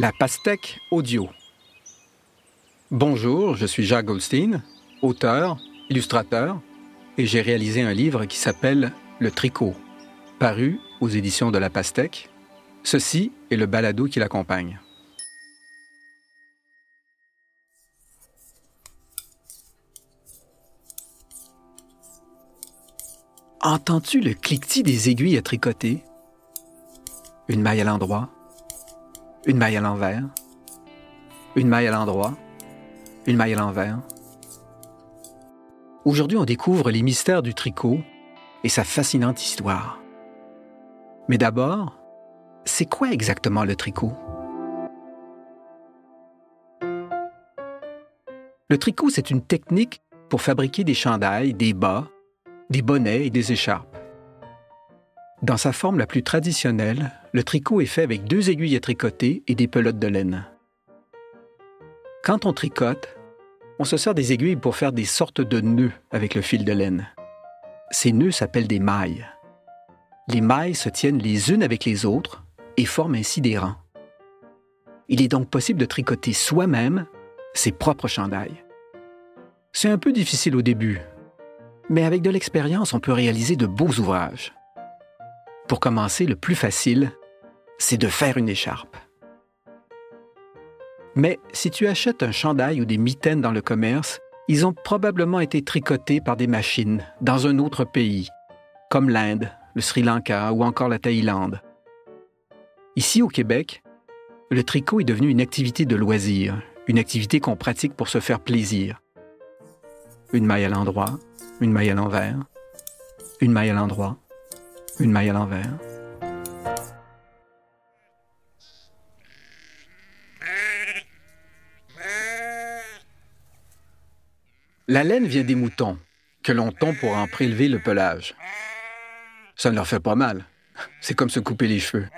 La pastèque audio. Bonjour, je suis Jacques Goldstein, auteur, illustrateur, et j'ai réalisé un livre qui s'appelle Le tricot, paru aux éditions de La Pastèque. Ceci est le balado qui l'accompagne. Entends-tu le cliquetis des aiguilles à tricoter? Une maille à l'endroit, une maille à l'envers, une maille à l'endroit, une maille à l'envers. Aujourd'hui, on découvre les mystères du tricot et sa fascinante histoire. Mais d'abord, c'est quoi exactement le tricot? Le tricot, c'est une technique pour fabriquer des chandails, des bas, des bonnets et des écharpes. Dans sa forme la plus traditionnelle, le tricot est fait avec deux aiguilles à tricoter et des pelotes de laine. Quand on tricote, on se sert des aiguilles pour faire des sortes de nœuds avec le fil de laine. Ces nœuds s'appellent des mailles. Les mailles se tiennent les unes avec les autres et forment ainsi des rangs. Il est donc possible de tricoter soi-même ses propres chandails. C'est un peu difficile au début, mais avec de l'expérience, on peut réaliser de beaux ouvrages. Pour commencer, le plus facile, c'est de faire une écharpe. Mais si tu achètes un chandail ou des mitaines dans le commerce, ils ont probablement été tricotés par des machines dans un autre pays, comme l'Inde, le Sri Lanka ou encore la Thaïlande. Ici au Québec, le tricot est devenu une activité de loisir, une activité qu'on pratique pour se faire plaisir. Une maille à l'endroit, une maille à l'envers, une maille à l'endroit, une maille à l'envers. La laine vient des moutons, que l'on tond pour en prélever le pelage. Ça ne leur fait pas mal. C'est comme se couper les cheveux.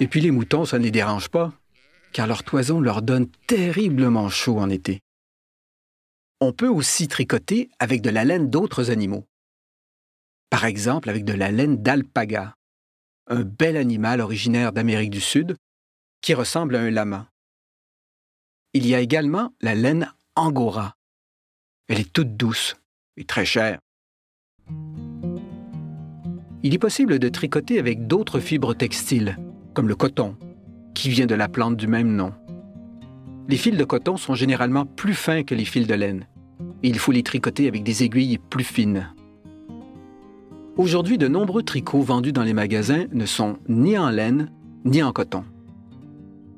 Et puis les moutons, ça ne les dérange pas, car leur toison leur donne terriblement chaud en été. On peut aussi tricoter avec de la laine d'autres animaux. Par exemple avec de la laine d'alpaga, un bel animal originaire d'Amérique du Sud qui ressemble à un lama. Il y a également la laine angora. Elle est toute douce et très chère. Il est possible de tricoter avec d'autres fibres textiles, comme le coton, qui vient de la plante du même nom. Les fils de coton sont généralement plus fins que les fils de laine. Et il faut les tricoter avec des aiguilles plus fines. Aujourd'hui, de nombreux tricots vendus dans les magasins ne sont ni en laine ni en coton.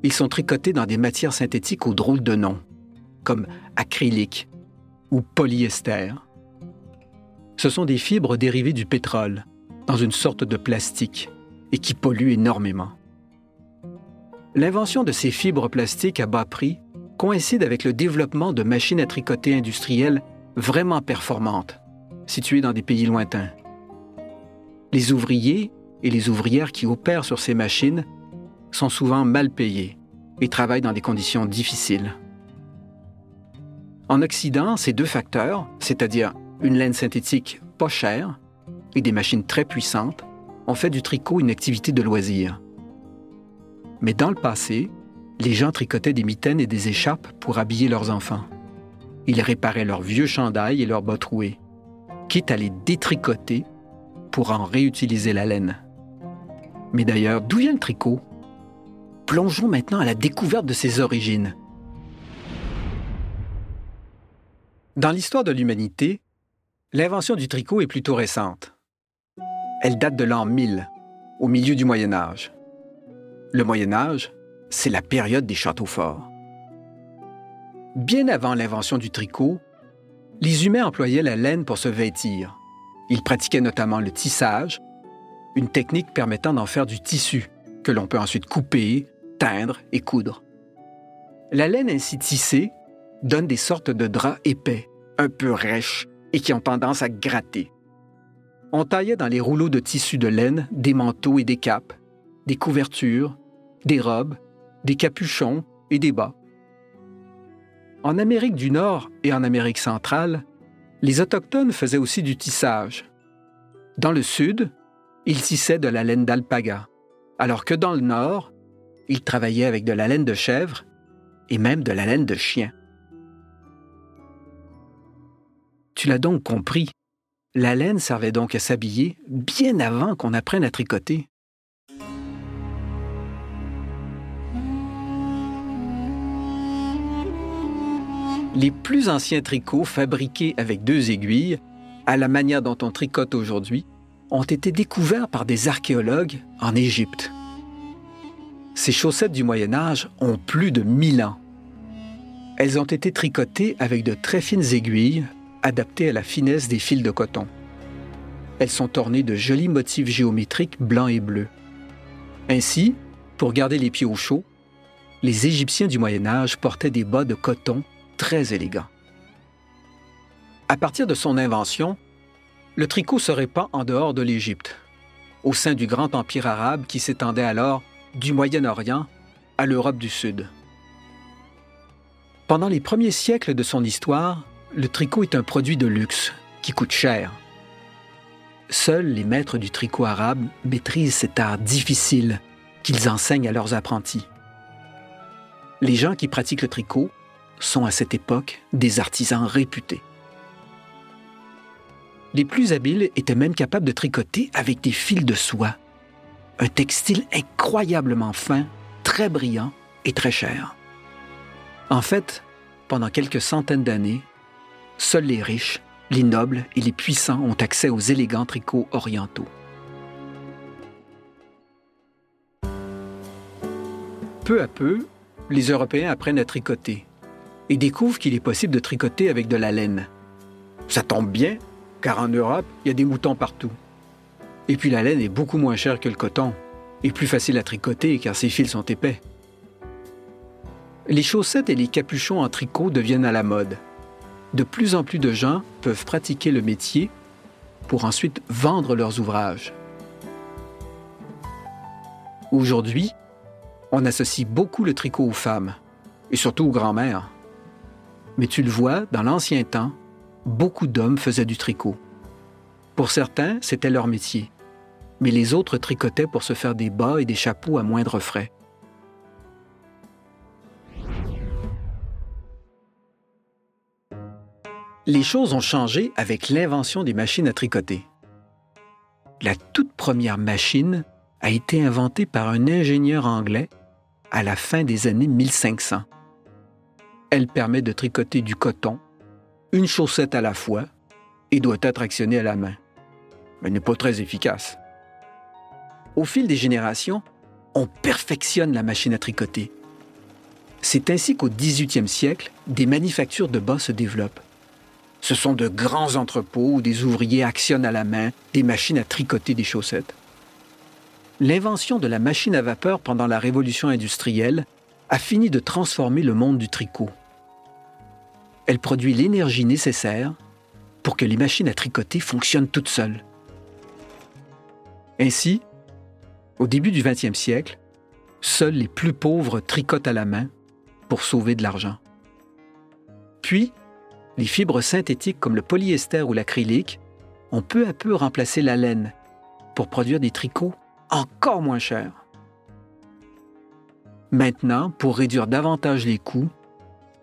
Ils sont tricotés dans des matières synthétiques aux drôles de noms, comme acrylique ou polyester. Ce sont des fibres dérivées du pétrole, dans une sorte de plastique, et qui polluent énormément. L'invention de ces fibres plastiques à bas prix coïncide avec le développement de machines à tricoter industrielles vraiment performantes, situées dans des pays lointains. Les ouvriers et les ouvrières qui opèrent sur ces machines sont souvent mal payés et travaillent dans des conditions difficiles. En Occident, ces deux facteurs, c'est-à-dire une laine synthétique pas chère et des machines très puissantes, ont fait du tricot une activité de loisir. Mais dans le passé, les gens tricotaient des mitaines et des écharpes pour habiller leurs enfants. Ils réparaient leurs vieux chandails et leurs bottes trouées, quitte à les détricoter pour en réutiliser la laine. Mais d'ailleurs, d'où vient le tricot? Plongeons maintenant à la découverte de ses origines. Dans l'histoire de l'humanité, l'invention du tricot est plutôt récente. Elle date de l'an 1000, au milieu du Moyen Âge. Le Moyen Âge, c'est la période des châteaux forts. Bien avant l'invention du tricot, les humains employaient la laine pour se vêtir. Ils pratiquaient notamment le tissage, une technique permettant d'en faire du tissu que l'on peut ensuite couper, teindre et coudre. La laine ainsi tissée donne des sortes de draps épais, un peu rêches et qui ont tendance à gratter. On taillait dans les rouleaux de tissu de laine des manteaux et des capes, des couvertures, des robes des capuchons et des bas. En Amérique du Nord et en Amérique centrale, les Autochtones faisaient aussi du tissage. Dans le Sud, ils tissaient de la laine d'alpaga, alors que dans le Nord, Ils travaillaient avec de la laine de chèvre et même de la laine de chien. Tu l'as donc compris, la laine servait donc à s'habiller bien avant qu'on apprenne à tricoter. Les plus anciens tricots fabriqués avec deux aiguilles, à la manière dont on tricote aujourd'hui, ont été découverts par des archéologues en Égypte. Ces chaussettes du Moyen Âge ont plus de 1000 ans. Elles ont été tricotées avec de très fines aiguilles adaptées à la finesse des fils de coton. Elles sont ornées de jolis motifs géométriques blancs et bleus. Ainsi, pour garder les pieds au chaud, les Égyptiens du Moyen Âge portaient des bas de coton très élégants. À partir de son invention, le tricot se répand en dehors de l'Égypte, au sein du grand empire arabe qui s'étendait alors du Moyen-Orient à l'Europe du Sud. Pendant les premiers siècles de son histoire, le tricot est un produit de luxe qui coûte cher. Seuls les maîtres du tricot arabe maîtrisent cet art difficile qu'ils enseignent à leurs apprentis. Les gens qui pratiquent le tricot sont à cette époque des artisans réputés. Les plus habiles étaient même capables de tricoter avec des fils de soie. Un textile incroyablement fin, très brillant et très cher. En fait, pendant quelques centaines d'années, seuls les riches, les nobles et les puissants ont accès aux élégants tricots orientaux. Peu à peu, les Européens apprennent à tricoter et découvrent qu'il est possible de tricoter avec de la laine. Ça tombe bien, car en Europe, il y a des moutons partout. Et puis la laine est beaucoup moins chère que le coton, et plus facile à tricoter car ses fils sont épais. Les chaussettes et les capuchons en tricot deviennent à la mode. De plus en plus de gens peuvent pratiquer le métier pour ensuite vendre leurs ouvrages. Aujourd'hui, on associe beaucoup le tricot aux femmes, et surtout aux grands-mères. Mais tu le vois, dans l'ancien temps, beaucoup d'hommes faisaient du tricot. Pour certains, c'était leur métier, mais les autres tricotaient pour se faire des bas et des chapeaux à moindre frais. Les choses ont changé avec l'invention des machines à tricoter. La toute première machine a été inventée par un ingénieur anglais à la fin des années 1500. Elle permet de tricoter du coton, une chaussette à la fois, et doit être actionnée à la main. Mais n'est pas très efficace. Au fil des générations, on perfectionne la machine à tricoter. C'est ainsi qu'au 18e siècle, des manufactures de bas se développent. Ce sont de grands entrepôts où des ouvriers actionnent à la main des machines à tricoter des chaussettes. L'invention de la machine à vapeur pendant la révolution industrielle a fini de transformer le monde du tricot. Elle produit l'énergie nécessaire pour que les machines à tricoter fonctionnent toutes seules. Ainsi, au début du 20e siècle, seuls les plus pauvres tricotent à la main pour sauver de l'argent. Puis, les fibres synthétiques comme le polyester ou l'acrylique ont peu à peu remplacé la laine pour produire des tricots encore moins chers. Maintenant, pour réduire davantage les coûts,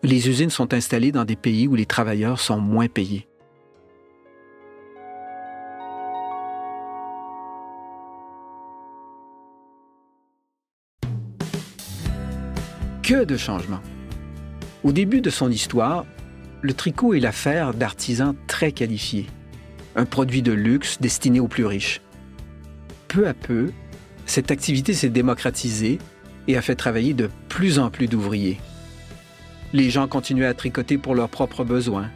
les usines sont installées dans des pays où les travailleurs sont moins payés. Que de changements! Au début de son histoire, le tricot est l'affaire d'artisans très qualifiés, un produit de luxe destiné aux plus riches. Peu à peu, cette activité s'est démocratisée et a fait travailler de plus en plus d'ouvriers. Les gens continuaient à tricoter pour leurs propres besoins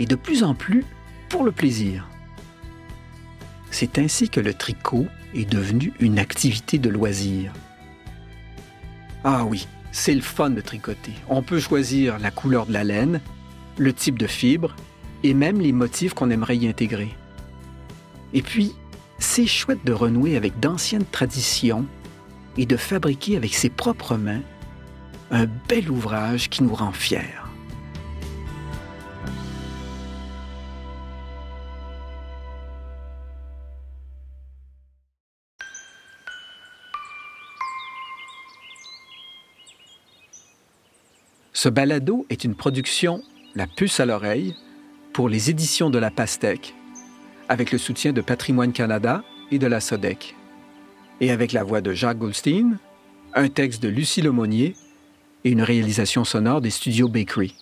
et de plus en plus pour le plaisir. C'est ainsi que le tricot est devenu une activité de loisir. Ah oui, c'est le fun de tricoter. On peut choisir la couleur de la laine, le type de fibre et même les motifs qu'on aimerait y intégrer. Et puis, c'est chouette de renouer avec d'anciennes traditions et de fabriquer avec ses propres mains un bel ouvrage qui nous rend fiers. Ce balado est une production La puce à l'oreille pour les éditions de la Pastèque, avec le soutien de Patrimoine Canada et de la SODEC, et avec la voix de Jacques Goldstein, un texte de Lucie Lemonnier et une réalisation sonore des studios Bakery.